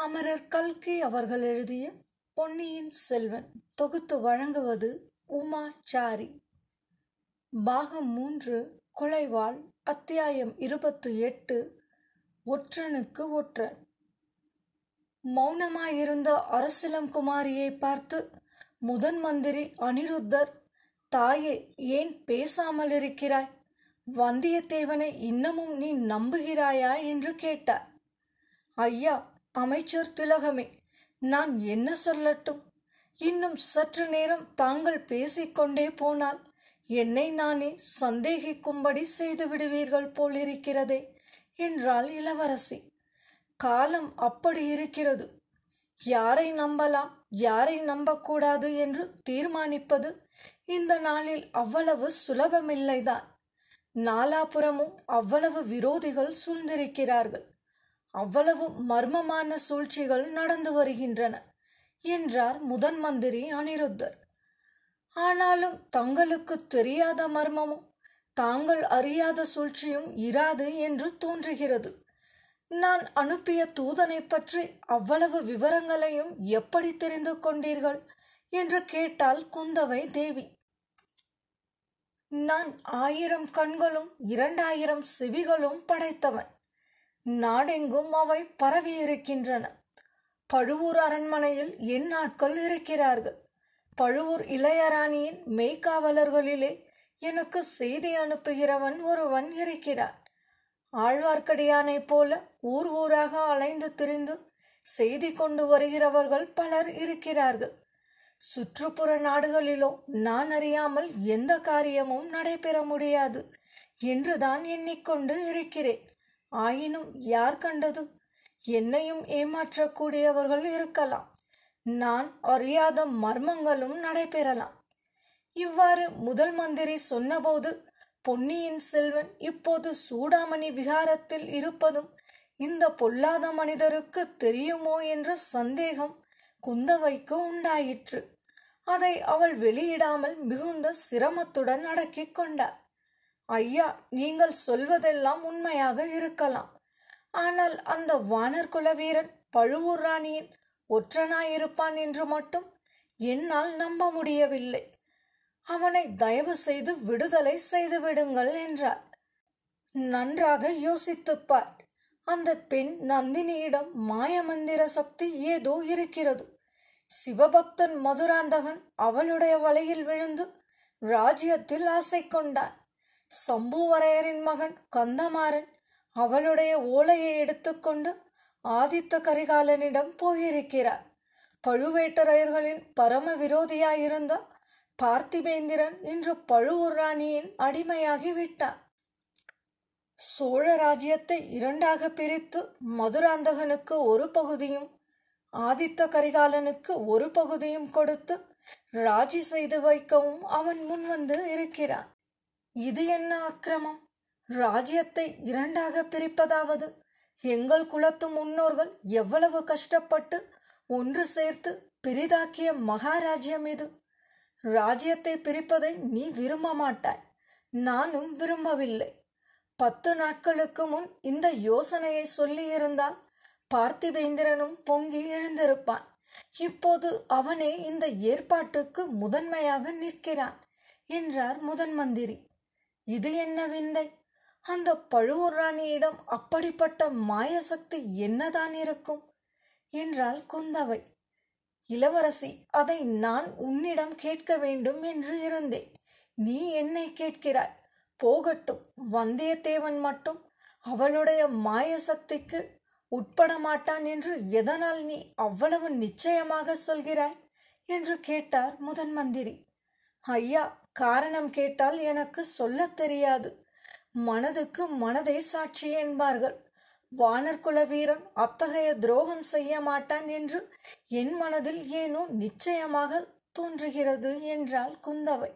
அமரர் கல்கி அவர்கள் எழுதிய பொன்னியின் செல்வன் தொகுத்து வழங்குவது உமா சாரி பாகம் மூன்று கொலைவாள் அத்தியாயம் இருபத்து எட்டு ஒற்றனுக்கு ஒற்றன் மௌனமாயிருந்த அரசிலம் குமாரியை பார்த்து முதன் மந்திரி அனிருத்தர் தாயே ஏன் பேசாமல் இருக்கிறாய் வந்தியத்தேவனை இன்னமும் நீ நம்புகிறாயா? என்று கேட்டார். ஐயா அமைச்சர் திலகமே நான் என்ன சொல்லட்டும்? இன்னும் சற்று நேரம் தாங்கள் பேசிக்கொண்டே போனால் என்னை நானே சந்தேகிக்கும்படி செய்து விடுவீர்கள் போலிருக்கிறதே என்றாள் இளவரசி. காலம் அப்படி இருக்கிறது. யாரை நம்பலாம் யாரை நம்பக்கூடாது என்று தீர்மானிப்பது இந்த நாளில் அவ்வளவு சுலபமில்லைதான். நாலாபுறமும் அவ்வளவு விரோதிகள் சூழ்ந்திருக்கிறார்கள். அவ்வளவு மர்மமான சூழ்ச்சிகள் நடந்து வருகின்றன என்றார் முதன் மந்திரி அனிருத்தர். ஆனாலும் தங்களுக்கு தெரியாத மர்மமும் தாங்கள் அறியாத சூழ்ச்சியும் இராது என்று தோன்றுகிறது. நான் அனுப்பிய தூதனை பற்றி அவ்வளவு விவரங்களையும் எப்படி தெரிந்து கொண்டீர்கள்? என்று கேட்டால் குந்தவை தேவி. நான் ஆயிரம் கண்களும் இரண்டாயிரம் செவிகளும் படைத்தவன். நாடெங்கும் அவை பரவி இருக்கின்றன. பழுவூர் அரண்மனையில் என் நாட்கள் இருக்கிறார்கள். பழுவூர் இளையராணியின் மெய்க்காவலர்களிலே எனக்கு செய்தி அனுப்புகிறவன் ஒருவன் இருக்கிறான். ஆழ்வார்க்கடியானைப் போல ஊர் ஊராக அலைந்து திரிந்து செய்தி கொண்டு வருகிறவர்கள் பலர் இருக்கிறார்கள். சுற்றுப்புற நாடுகளிலோ நான் அறியாமல் எந்த காரியமும் நடைபெற முடியாது என்றுதான் எண்ணிக்கொண்டு இருக்கிறேன். ஆயினும் யார் கண்டது? என்னையும் ஏமாற்றக்கூடியவர்கள் இருக்கலாம். நான் அறியாத மர்மங்களும் நடைபெறலாம். இவ்வாறு முதல் மந்திரி சொன்னபோது பொன்னியின் செல்வன் இப்போது சூடாமணி விகாரத்தில் இருப்பதும் இந்த பொல்லாத மனிதருக்கு தெரியுமோ என்ற சந்தேகம் குந்தவைக்கு உண்டாயிற்று. அதை அவள் வெளியிடாமல் மிகுந்த சிரமத்துடன் அடக்கிக் கொண்டார் ஐயா நீங்கள் சொல்வதெல்லாம் உண்மையாக இருக்கலாம். ஆனால் அந்த வானர் குல வீரன் பழுவூர் ராணியின் ஒற்றனாயிருப்பான் என்று மட்டும் என்னால் நம்ப முடியவில்லை. அவனை தயவு செய்து விடுதலை செய்து விடுங்கள் என்றார். நன்றாக யோசித்துப்பார். அந்த பெண் நந்தினியிடம் மாயமந்திர சக்தி ஏதோ இருக்கிறது. சிவபக்தன் மதுராந்தகன் அவளுடைய வலையில் விழுந்து ராஜ்யத்தில் ஆசை கொண்டான் சம்புவரையரின் மகன் கந்தமாறன் அவளுடைய ஓலையை எடுத்துக்கொண்டு ஆதித்த கரிகாலனிடம் போயிருக்கிறார். பழுவேட்டரையர்களின் பரம விரோதியாயிருந்த பார்த்திபேந்திரன் இன்று பழுவூர் ராணியின் அடிமையாகி விட்டான் சோழ ராஜ்யத்தை இரண்டாக பிரித்து மதுராந்தகனுக்கு ஒரு பகுதியும் ஆதித்த கரிகாலனுக்கு ஒரு பகுதியும் கொடுத்து ராஜி செய்து வைக்கவும் அவன் முன்வந்து இருக்கிறான். இது என்ன அக்கிரமம்? ராஜ்யத்தை இரண்டாக பிரிப்பதாவது. எங்கள் குலத்து முன்னோர்கள் எவ்வளவு கஷ்டப்பட்டு ஒன்று சேர்த்து பெரிதாக்கிய மகாராஜ்யம் இது. ராஜ்யத்தை பிரிப்பதை நீ விரும்ப மாட்டாய். நானும் விரும்பவில்லை. பத்து நாட்களுக்கு முன் இந்த யோசனையை சொல்லியிருந்தால் பார்த்திபேந்திரனும் பொங்கி எழுந்திருப்பான். இப்போது அவனே இந்த ஏற்பாட்டுக்கு முதன்மையாக நிற்கிறான் என்றார் முதன் மந்திரி இது என்ன விந்தை? அந்த பழுவூர் ராணியிடம் அப்படிப்பட்ட மாயசக்தி என்னதான் இருக்கும்? என்றாள் குந்தவை. இளவரசி அதை நான் உன்னிடம் கேட்க வேண்டும் என்று இருந்தேன். நீ என்னை கேட்கிறாய்? போகட்டும் வந்தியத்தேவன் மட்டும் அவளுடைய மாயசக்திக்கு உட்பட மாட்டான் என்று எதனால் நீ அவ்வளவு நிச்சயமாக சொல்கிறாய்? என்று கேட்டார் முதன் மந்திரி ஐயா காரணம் கேட்டால் எனக்கு சொல்லத் தெரியாது. மனதுக்கு மனதே சாட்சி என்பார்கள். வானர்குல வீரன் அத்தகைய துரோகம் செய்ய மாட்டான் என்று என் மனதில் ஏனோ நிச்சயமாக தோன்றுகிறது என்றாள் குந்தவை.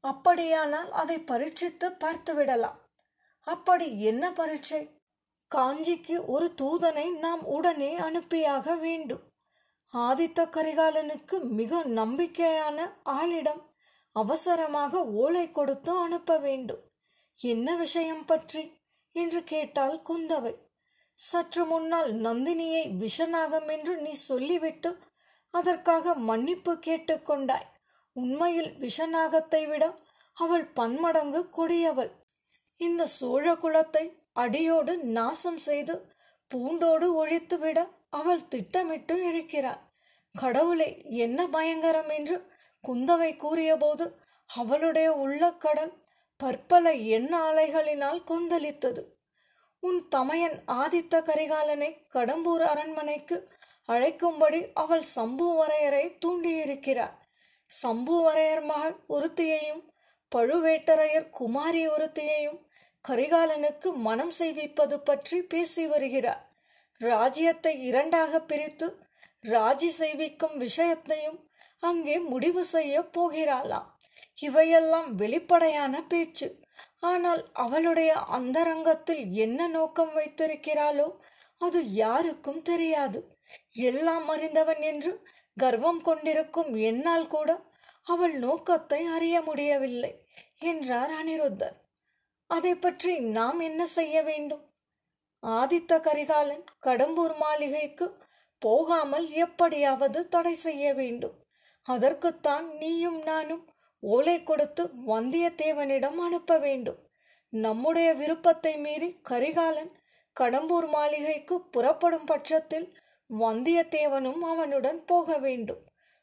அப்படியானால் அதை பரீட்சித்து பார்த்துவிடலாம் அப்படி என்ன பரீட்சை? காஞ்சிக்கு ஒரு தூதனை நாம் உடனே அனுப்பியாக வேண்டும். ஆதித்த கரிகாலனுக்கு மிக நம்பிக்கையான ஆளிடம் அவசரமாக ஓலை கொடுத்து அனுப்ப வேண்டும். என்ன விஷயம் பற்றி? என்று கேட்டாள் குந்தவை. சற்று முன்னால் நந்தினியை விஷநாகம் என்று நீ சொல்லிவிட்டு அதற்காக மன்னிப்பு கேட்டுக்கொண்டாய் உண்மையில் விஷநாகத்தை விட அவள் பன்மடங்கு கொடியவள். இந்த சோழ குலத்தை அடியோடு நாசம் செய்து பூண்டோடு ஒழித்துவிட அவள் திட்டமிட்டு இருக்கிறாள். கடவுளே என்ன பயங்கரம் என்று குந்தவை கூறியபோது அவளுடைய உள்ளக்கடல் பற்பல எண்ண அலைகளினால் கொந்தளித்தது. உன் தமையன் ஆதித்த கரிகாலனை கடம்பூர் அரண்மனைக்கு அழைக்கும்படி அவள் சம்புவரையரை தூண்டியிருக்கிறார். சம்புவரையர் மகள் ஒருத்தியையும் பழுவேட்டரையர் குமாரி ஒருத்தியையும் கரிகாலனுக்கு மனம் செய்விப்பது பற்றி பேசி வருகிறார். ராஜ்யத்தை இரண்டாக பிரித்து ராஜி செய்விக்கும் விஷயத்தையும் அங்கே முடிவு செய்ய போகிறாளாம் இவையெல்லாம் வெளிப்படையான பேச்சு. ஆனால் அவளுடைய அந்தரங்கத்தில் என்ன நோக்கம் வைத்திருக்கிறாளோ அது யாருக்கும் தெரியாது. எல்லாம் அறிந்தவன் என்று கர்வம் கொண்டிருக்கும் என்னால் கூட அவள் நோக்கத்தை அறிய முடியவில்லை என்றார் அனிருத்தர். அதை பற்றி நாம் என்ன செய்ய வேண்டும்? ஆதித்த கரிகாலன் கடம்பூர் மாளிகைக்கு போகாமல் எப்படியாவது தடை செய்ய வேண்டும். அதற்குத்தான் நீயும் நானும் ஓலை கொடுத்து வந்தியத்தேவனிடம் அனுப்ப வேண்டும். நம்முடைய விருப்பத்தை மீறி கரிகாலன் கடம்பூர் மாளிகைக்கு புறப்படும் பட்சத்தில் வந்தியத்தேவனும் அவனுடன் போக வேண்டும்.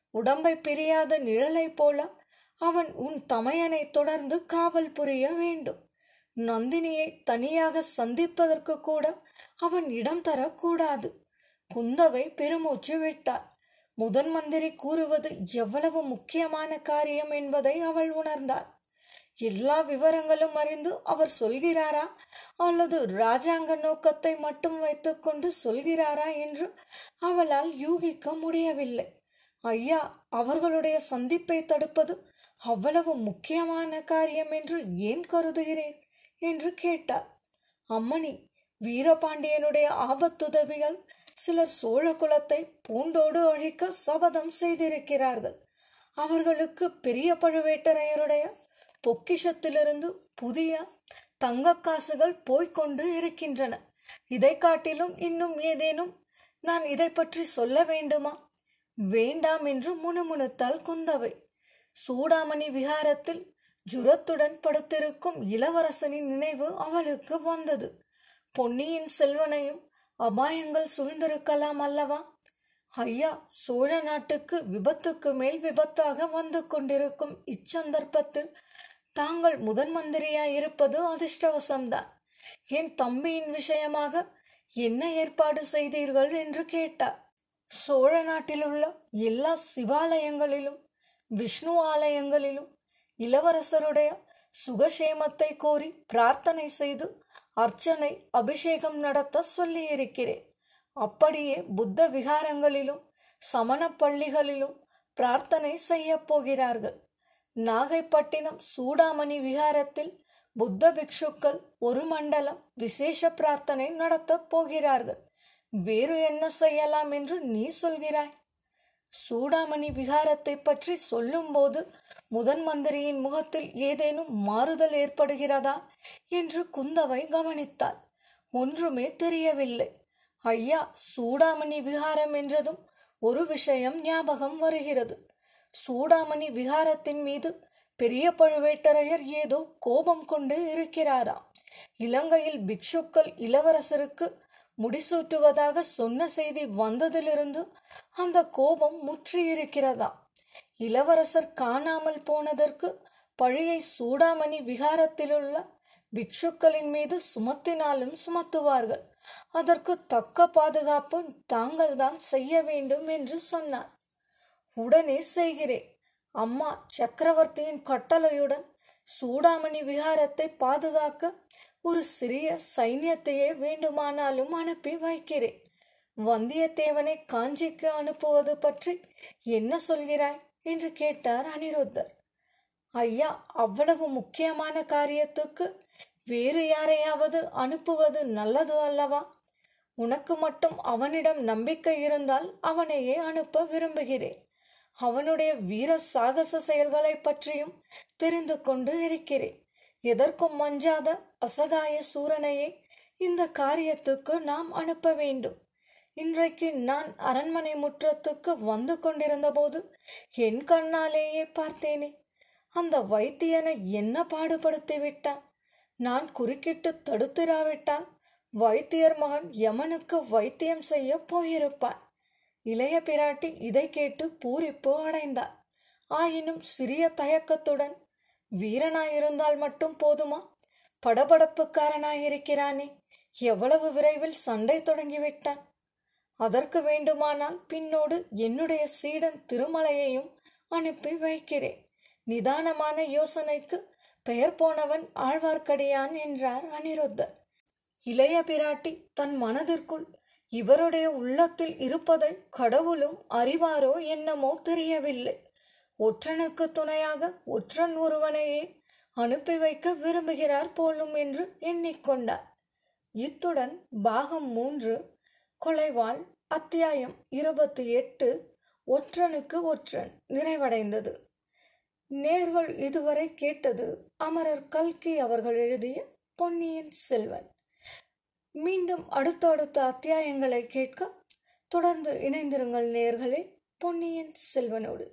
உடம்பை பிரியாத நிழலைப் போல அவன் உன் தமையனை தொடர்ந்து காவல் புரிய வேண்டும். நந்தினியை தனியாக சந்திப்பதற்கு கூட அவன் இடம் தரக்கூடாது. குந்தவை பெருமூச்சு விட்டார் முதன் மந்திரி கூறுவது எவ்வளவு முக்கியமான காரியம் என்பதை அவள் உணர்ந்தாள். எல்லா விவரங்களும் அறிந்து அவர் சொல்கிறாரா? அல்லது ராஜாங்க நோக்கத்தை மட்டும் வைத்துக்கொண்டு சொல்கிறாரா என்று அவளால் யூகிக்க முடியவில்லை. ஐயா அவர்களுடைய சந்திப்பை தடுப்பது அவ்வளவு முக்கியமான காரியம் என்று ஏன் கருதுகிறேன் என்று கேட்டார். அம்மணி வீரபாண்டியனுடைய ஆபத்துதவிகள் சிலர் சோழ குலத்தை பூண்டோடு அழிக்க சபதம் செய்திருக்கிறார்கள். அவர்களுக்கு பெரிய பழுவேட்டரையருடைய பொக்கிஷத்திலிருந்து புதிய தங்க காசுகள் போய்க்கொண்டு இருக்கின்றன. இதை காட்டிலும் இன்னும் ஏதேனும் நான் இதை பற்றி சொல்ல வேண்டுமா? வேண்டாம் என்று முணுமுணுத்தாள் குந்தவை. சூடாமணி விகாரத்தில் ஜுரத்துடன் படுத்திருக்கும் இளவரசனின் நினைவு அவளுக்கு வந்தது. பொன்னியின் செல்வனையும் அபாயங்கள் சூழ்ந்திருக்கலாம் அல்லவா? ஐயா சோழ நாட்டுக்கு விபத்துக்கு மேல் விபத்தாக வந்து கொண்டிருக்கும் இச்சந்தர்ப்பத்தில் தாங்கள் முதன் மந்திரியாயிருப்பது அதிர்ஷ்டவசம்தான். என் தம்பியின் விஷயமாக என்ன ஏற்பாடு செய்தீர்கள் என்று கேட்டார். சோழ நாட்டில் உள்ள எல்லா சிவாலயங்களிலும் விஷ்ணு ஆலயங்களிலும் இளவரசருடைய சுகசேமத்தை கோரி பிரார்த்தனை செய்து அர்ச்சனை அபிஷேகம் நடத்த சொல்லியிருக்கிறேன். அப்படியே புத்த விகாரங்களிலும் சமண பள்ளிகளிலும் பிரார்த்தனை செய்ய போகிறார்கள். நாகைப்பட்டினம் சூடாமணி விகாரத்தில் புத்த பிக்ஷுக்கள் ஒரு மண்டலம் விசேஷ பிரார்த்தனை நடத்தப் போகிறார்கள். வேறு என்ன செய்யலாம் என்று நீ சொல்கிறாய்? சூடாமணி விகாரத்தை பற்றி சொல்லும்போது முதன் மந்திரியின் முகத்தில் ஏதேனும் மாறுதல் ஏற்படுகிறதா? என்று குந்தவை கவனித்தாள். ஒன்றுமே தெரியவில்லை. ஐயா சூடாமணி விகாரம் என்றதும் ஒரு விஷயம் ஞாபகம் வருகிறது. சூடாமணி விகாரத்தின் மீது பெரிய பழுவேட்டரையர் ஏதோ கோபம் கொண்டு இருக்கிறாராம் இலங்கையில் பிக்ஷுக்கள் இளவரசருக்கு முடிசூட்டுவதாக சொன்ன செய்தி வந்ததிலிருந்து அந்த கோபம் முற்றியிருக்கிறதா? இளவரசர் காணாமல் போனதற்கு பழியை சூடாமணி விகாரத்திலுள்ள பிக்ஷுக்களின் மீது சுமத்தினாலும் சுமத்துவார்கள். அதற்கு தக்க பாதுகாப்பு தாங்கள்தான் செய்ய வேண்டும் என்று சொன்னார். உடனே செய்கிறேன். அம்மா சக்கரவர்த்தியின் கட்டளையுடன் சூடாமணி விகாரத்தை பாதுகாக்க ஒரு சிறிய சைன்யத்தையே வேண்டுமானாலும் அனுப்பி வைக்கிறேன். வந்தியத்தேவனை காஞ்சிக்கு அனுப்புவது பற்றி என்ன சொல்கிறாய்? என்று கேட்டார் அனிருத்தர். ஐயா அவ்வளவு முக்கியமான காரியத்துக்கு வேறு யாரையாவது அனுப்புவது நல்லது அல்லவா? உனக்கு மட்டும் அவனிடம் நம்பிக்கை இருந்தால் அவனையே அனுப்ப விரும்புகிறேன். அவனுடைய வீர சாகச செயல்களை பற்றியும் தெரிந்து கொண்டு இருக்கிறேன். எதற்கும் மஞ்சாத அசகாய சூரனையே இந்த காரியத்துக்கு நாம் அனுப்ப வேண்டும். இன்றைக்கு நான் அரண்மனை முற்றத்துக்கு வந்து கொண்டிருந்தபோது என் கண்ணாலேயே பார்த்தேனே. அந்த வைத்தியனை என்ன பாடுபடுத்தி விட்டான் நான் குறுக்கிட்டு தடுத்திராவிட்டால் வைத்தியர் மகன் யமனுக்கு வைத்தியம் செய்ய போயிருப்பான். இளைய பிராட்டி இதை கேட்டு பூரிப்பு அடைந்தார் ஆயினும் சிறிய தயக்கத்துடன் வீரனாயிருந்தால் மட்டும் போதுமா? படபடப்புக்காரனாயிருக்கிறானே. எவ்வளவு விரைவில் சண்டை தொடங்கிவிட்டான். அதற்கு வேண்டுமானால் பின்னோடு என்னுடைய சீடன் திருமலையையும் அனுப்பி வைக்கிறேன். நிதானமான யோசனைக்கு பெயர் போனவன் ஆழ்வார்க்கடியான் என்றார் அனிருத்தர். இளைய பிராட்டி தன் மனதிற்குள் இவருடைய உள்ளத்தில் இருப்பதை கடவுளும் அறிவாரோ என்னமோ தெரியவில்லை. ஒற்றனுக்கு துணையாக ஒற்றன் ஒருவனையே அனுப்பி வைக்க விரும்புகிறார் போலும் என்று எண்ணிக்கொண்டார். இத்துடன் பாகம் மூன்று கொலைவாள் அத்தியாயம் இருபத்தி எட்டு ஒற்றனுக்கு ஒற்றன் நிறைவடைந்தது. நேர்கள் இதுவரை கேட்டது அமரர் கல்கி அவர்கள் எழுதிய பொன்னியின் செல்வன். மீண்டும் அடுத்தடுத்த அத்தியாயங்களை கேட்க தொடர்ந்து இணைந்திருங்கள் நேர்களே பொன்னியின் செல்வனோடு.